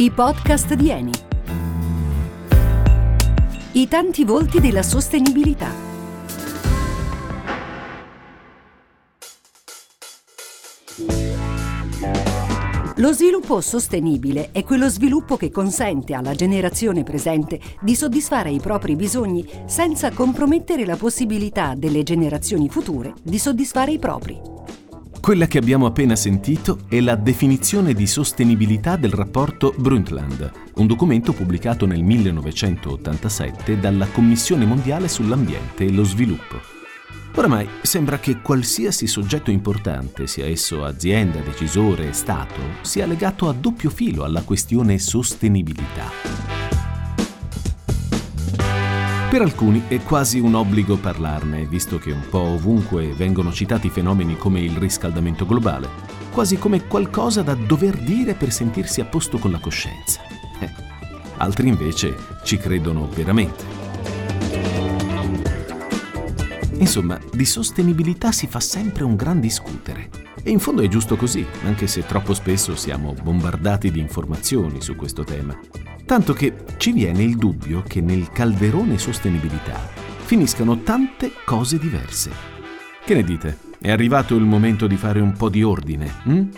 I podcast di Eni. I tanti volti della sostenibilità. Lo sviluppo sostenibile è quello sviluppo che consente alla generazione presente di soddisfare i propri bisogni senza compromettere la possibilità delle generazioni future di soddisfare i propri. Quella che abbiamo appena sentito è la definizione di sostenibilità del rapporto Brundtland, un documento pubblicato nel 1987 dalla Commissione mondiale sull'ambiente e lo sviluppo. Oramai sembra che qualsiasi soggetto importante, sia esso azienda, decisore, Stato, sia legato a doppio filo alla questione sostenibilità. Per alcuni è quasi un obbligo parlarne, visto che un po' ovunque vengono citati fenomeni come il riscaldamento globale, quasi come qualcosa da dover dire per sentirsi a posto con la coscienza. Eh, altri invece ci credono veramente. Insomma, di sostenibilità si fa sempre un gran discutere. E in fondo è giusto così, anche se troppo spesso siamo bombardati di informazioni su questo tema. Tanto che ci viene il dubbio che nel calderone sostenibilità finiscano tante cose diverse. Che ne dite? È arrivato il momento di fare un po' di ordine, hm?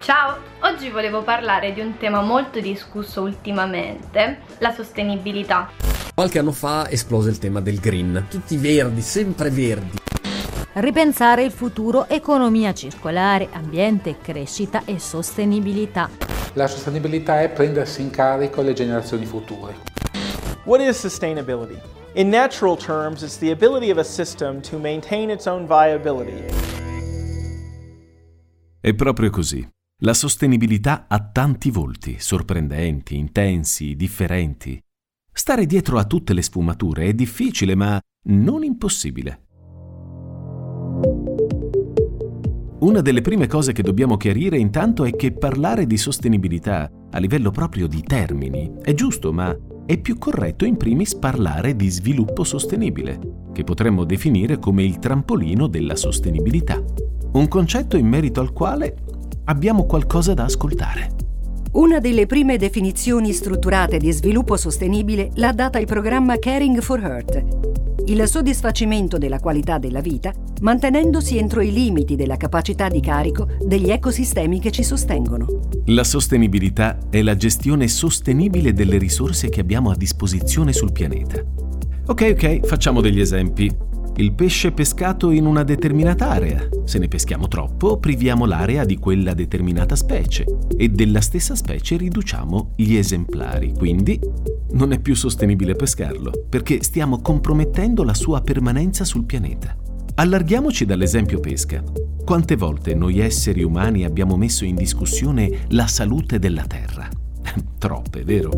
Ciao, oggi volevo parlare di un tema molto discusso ultimamente, la sostenibilità. Qualche anno fa esplose il tema del green, tutti verdi, sempre verdi. Ripensare il futuro, economia circolare, ambiente, crescita e sostenibilità. La sostenibilità è prendersi in carico le generazioni future. What is sustainability? In natural terms, it's the ability of a system to maintain its own viability. È proprio così. La sostenibilità ha tanti volti, sorprendenti, intensi, differenti. Stare dietro a tutte le sfumature è difficile, ma non impossibile. Una delle prime cose che dobbiamo chiarire intanto è che parlare di sostenibilità a livello proprio di termini è giusto, ma è più corretto in primis parlare di sviluppo sostenibile, che potremmo definire come il trampolino della sostenibilità. Un concetto in merito al quale abbiamo qualcosa da ascoltare. Una delle prime definizioni strutturate di sviluppo sostenibile l'ha data il programma Caring for Earth, il soddisfacimento della qualità della vita, mantenendosi entro i limiti della capacità di carico degli ecosistemi che ci sostengono. La sostenibilità è la gestione sostenibile delle risorse che abbiamo a disposizione sul pianeta. Ok, ok, facciamo degli esempi il pesce pescato in una determinata area. Se ne peschiamo troppo, priviamo l'area di quella determinata specie e della stessa specie riduciamo gli esemplari. Quindi non è più sostenibile pescarlo, perché stiamo compromettendo la sua permanenza sul pianeta. Allarghiamoci dall'esempio pesca. Quante volte noi esseri umani abbiamo messo in discussione la salute della Terra? Troppe, vero?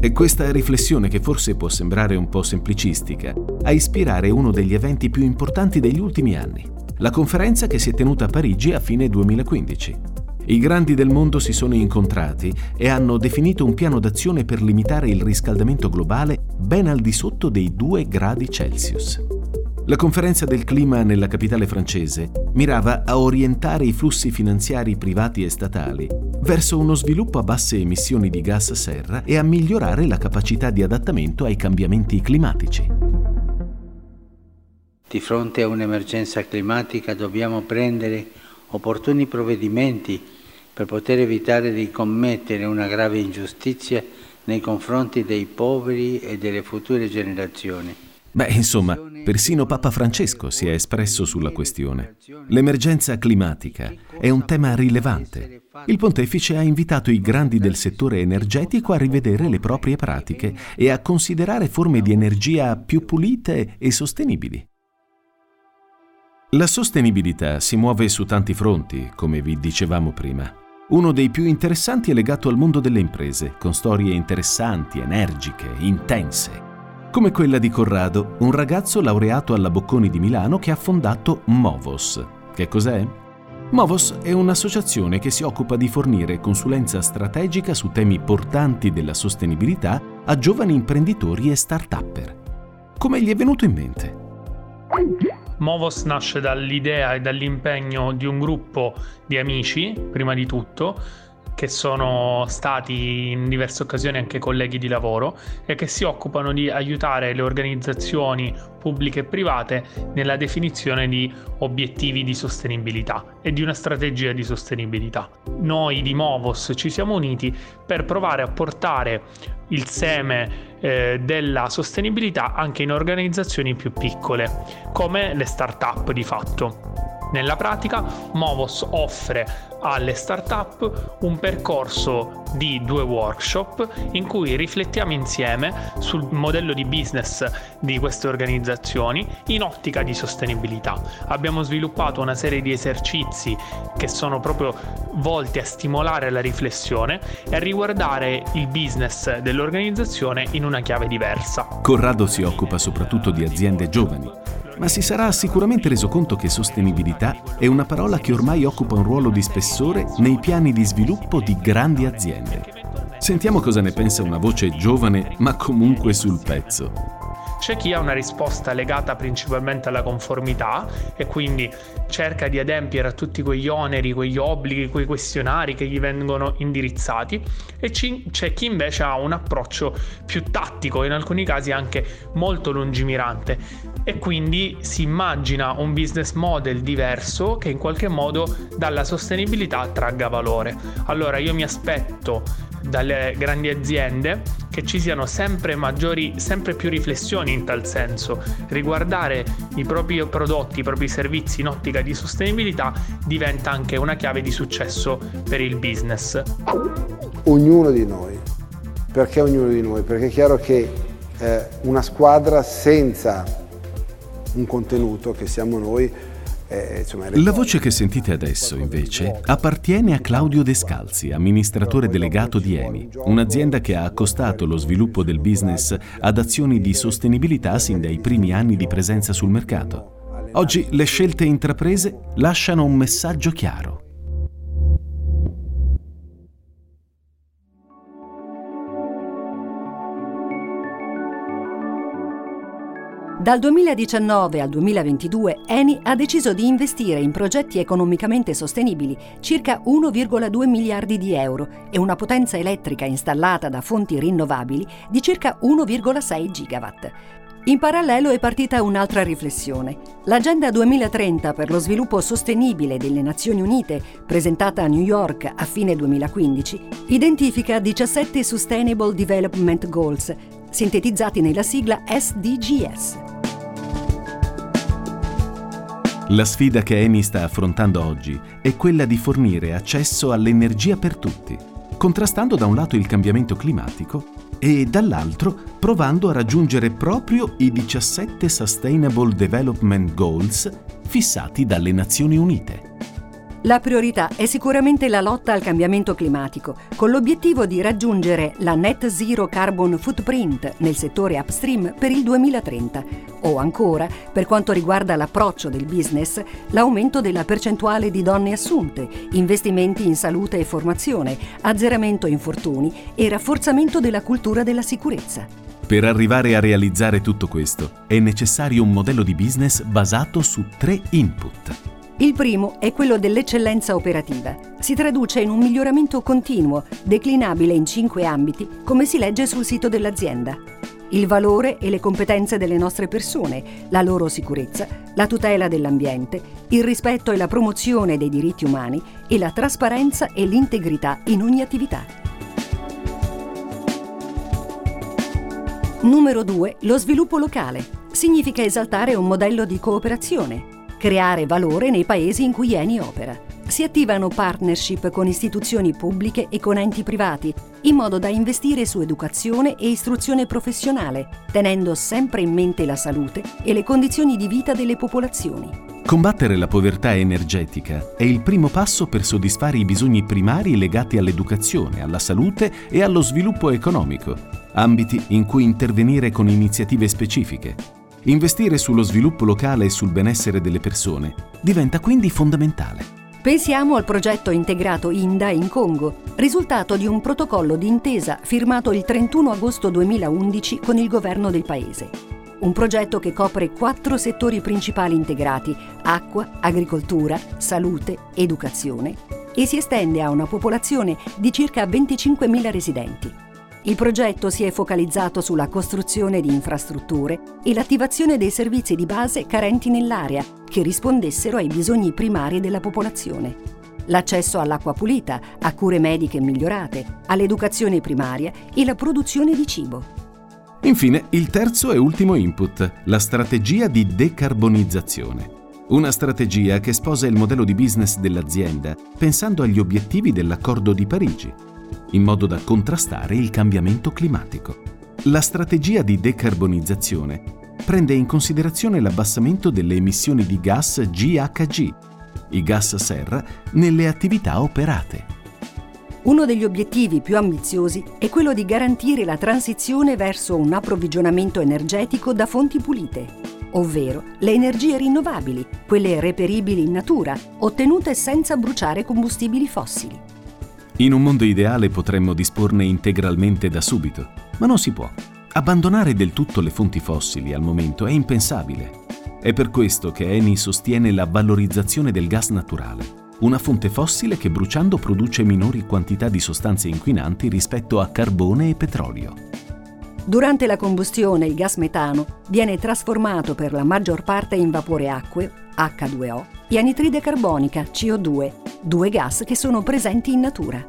È questa riflessione che forse può sembrare un po' semplicistica a ispirare uno degli eventi più importanti degli ultimi anni, la conferenza che si è tenuta a Parigi a fine 2015. I grandi del mondo si sono incontrati e hanno definito un piano d'azione per limitare il riscaldamento globale ben al di sotto dei 2 gradi Celsius. La conferenza del clima nella capitale francese mirava a orientare i flussi finanziari privati e statali verso uno sviluppo a basse emissioni di gas serra e a migliorare la capacità di adattamento ai cambiamenti climatici. Di fronte a un'emergenza climatica dobbiamo prendere opportuni provvedimenti per poter evitare di commettere una grave ingiustizia nei confronti dei poveri e delle future generazioni. Beh, insomma, persino Papa Francesco si è espresso sulla questione. L'emergenza climatica è un tema rilevante. Il pontefice ha invitato i grandi del settore energetico a rivedere le proprie pratiche e a considerare forme di energia più pulite e sostenibili. La sostenibilità si muove su tanti fronti, come vi dicevamo prima. Uno dei più interessanti è legato al mondo delle imprese, con storie interessanti, energiche, intense come quella di Corrado, un ragazzo laureato alla Bocconi di Milano che ha fondato Movos. Che cos'è? Movos è un'associazione che si occupa di fornire consulenza strategica su temi portanti della sostenibilità a giovani imprenditori e start-upper. Come gli è venuto in mente? Movos nasce dall'idea e dall'impegno di un gruppo di amici, prima di tutto, che sono stati in diverse occasioni anche colleghi di lavoro e che si occupano di aiutare le organizzazioni pubbliche e private nella definizione di obiettivi di sostenibilità e di una strategia di sostenibilità. Noi di Movos ci siamo uniti per provare a portare il seme eh, della sostenibilità anche in organizzazioni più piccole, come le start-up di fatto. Nella pratica, Movos offre alle start-up un percorso di due workshop in cui riflettiamo insieme sul modello di business di queste organizzazioni in ottica di sostenibilità. Abbiamo sviluppato una serie di esercizi che sono proprio volti a stimolare la riflessione e a riguardare il business dell'organizzazione in una chiave diversa. Corrado si occupa soprattutto di aziende giovani ma si sarà sicuramente reso conto che sostenibilità è una parola che ormai occupa un ruolo di spessore nei piani di sviluppo di grandi aziende. Sentiamo cosa ne pensa una voce giovane ma comunque sul pezzo. C'è chi ha una risposta legata principalmente alla conformità e quindi cerca di adempiere a tutti quegli oneri, quegli obblighi, quei questionari che gli vengono indirizzati e c'è chi invece ha un approccio più tattico, in alcuni casi anche molto lungimirante e quindi si immagina un business model diverso che in qualche modo dalla sostenibilità tragga valore. Allora io mi aspetto dalle grandi aziende che ci siano sempre maggiori, sempre più riflessioni in tal senso. Riguardare i propri prodotti, i propri servizi in ottica di sostenibilità diventa anche una chiave di successo per il business. Ognuno di noi. Perché ognuno di noi? Perché è chiaro che eh, una squadra senza un contenuto che siamo noi la voce che sentite adesso, invece, appartiene a Claudio Descalzi, amministratore delegato di Eni, un'azienda che ha accostato lo sviluppo del business ad azioni di sostenibilità sin dai primi anni di presenza sul mercato. Oggi le scelte intraprese lasciano un messaggio chiaro. Dal 2019 al 2022 Eni ha deciso di investire in progetti economicamente sostenibili circa 1,2 miliardi di euro e una potenza elettrica installata da fonti rinnovabili di circa 1,6 gigawatt. In parallelo è partita un'altra riflessione. L'Agenda 2030 per lo sviluppo sostenibile delle Nazioni Unite, presentata a New York a fine 2015, identifica 17 Sustainable Development Goals, sintetizzati nella sigla SDGs. La sfida che Eni sta affrontando oggi è quella di fornire accesso all'energia per tutti, contrastando da un lato il cambiamento climatico e dall'altro provando a raggiungere proprio i 17 Sustainable Development Goals fissati dalle Nazioni Unite. La priorità è sicuramente la lotta al cambiamento climatico, con l'obiettivo di raggiungere la net zero carbon footprint nel settore upstream per il 2030, o ancora, per quanto riguarda l'approccio del business, l'aumento della percentuale di donne assunte, investimenti in salute e formazione, azzeramento infortuni e rafforzamento della cultura della sicurezza. Per arrivare a realizzare tutto questo è necessario un modello di business basato su tre input il primo è quello dell'eccellenza operativa. Si traduce in un miglioramento continuo, declinabile in cinque ambiti, come si legge sul sito dell'azienda. Il valore e le competenze delle nostre persone, la loro sicurezza, la tutela dell'ambiente, il rispetto e la promozione dei diritti umani e la trasparenza e l'integrità in ogni attività. Numero 2. Lo sviluppo locale. Significa esaltare un modello di cooperazione, creare valore nei paesi in cui Eni opera. Si attivano partnership con istituzioni pubbliche e con enti privati, in modo da investire su educazione e istruzione professionale, tenendo sempre in mente la salute e le condizioni di vita delle popolazioni. Combattere la povertà energetica è il primo passo per soddisfare i bisogni primari legati all'educazione, alla salute e allo sviluppo economico, ambiti in cui intervenire con iniziative specifiche. Investire sullo sviluppo locale e sul benessere delle persone diventa quindi fondamentale. Pensiamo al progetto integrato INDA in Congo, risultato di un protocollo d'intesa firmato il 31 agosto 2011 con il governo del paese. un progetto che copre quattro settori principali integrati, acqua, agricoltura, salute, educazione, e si estende a una popolazione di circa 25.000 residenti. Il progetto si è focalizzato sulla costruzione di infrastrutture e l'attivazione dei servizi di base carenti nell'area che rispondessero ai bisogni primari della popolazione. L'accesso all'acqua pulita, a cure mediche migliorate, all'educazione primaria e la produzione di cibo. Infine, il terzo e ultimo input, la strategia di decarbonizzazione. Una strategia che sposa il modello di business dell'azienda pensando agli obiettivi dell'accordo di Parigi, in modo da contrastare il cambiamento climatico. La strategia di decarbonizzazione prende in considerazione l'abbassamento delle emissioni di gas GHG, i gas serra, nelle attività operate. Uno degli obiettivi più ambiziosi è quello di garantire la transizione verso un approvvigionamento energetico da fonti pulite, ovvero le energie rinnovabili, quelle reperibili in natura, ottenute senza bruciare combustibili fossili. In un mondo ideale potremmo disporne integralmente da subito, ma non si può. Abbandonare del tutto le fonti fossili al momento è impensabile. È per questo che Eni sostiene la valorizzazione del gas naturale una fonte fossile che bruciando produce minori quantità di sostanze inquinanti rispetto a carbone e petrolio. Durante la combustione il gas metano viene trasformato per la maggior parte in vapore acqueo, H2O, e anidride carbonica, CO2, due gas che sono presenti in natura.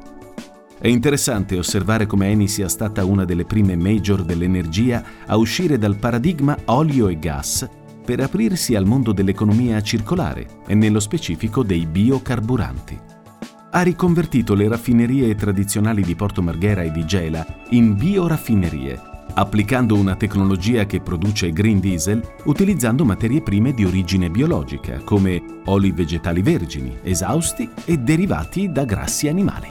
È interessante osservare come Eni sia stata una delle prime major dell'energia a uscire dal paradigma olio e gas per aprirsi al mondo dell'economia circolare e nello specifico dei biocarburanti. Ha riconvertito le raffinerie tradizionali di Porto Marghera e di Gela in bioraffinerie, applicando una tecnologia che produce green diesel utilizzando materie prime di origine biologica come oli vegetali vergini, esausti e derivati da grassi animali.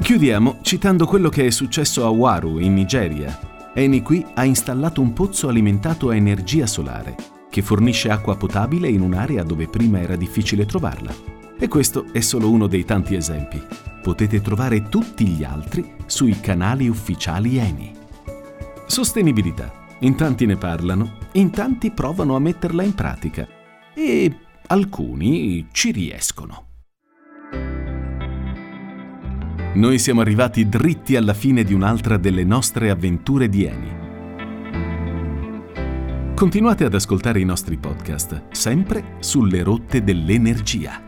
Chiudiamo citando quello che è successo a Waru, in Nigeria. Eni qui ha installato un pozzo alimentato a energia solare, che fornisce acqua potabile in un'area dove prima era difficile trovarla. E questo è solo uno dei tanti esempi. Potete trovare tutti gli altri sui canali ufficiali Eni. Sostenibilità. In tanti ne parlano, in tanti provano a metterla in pratica e alcuni ci riescono. Noi siamo arrivati dritti alla fine di un'altra delle nostre avventure di Eni. Continuate ad ascoltare i nostri podcast, sempre sulle rotte dell'energia.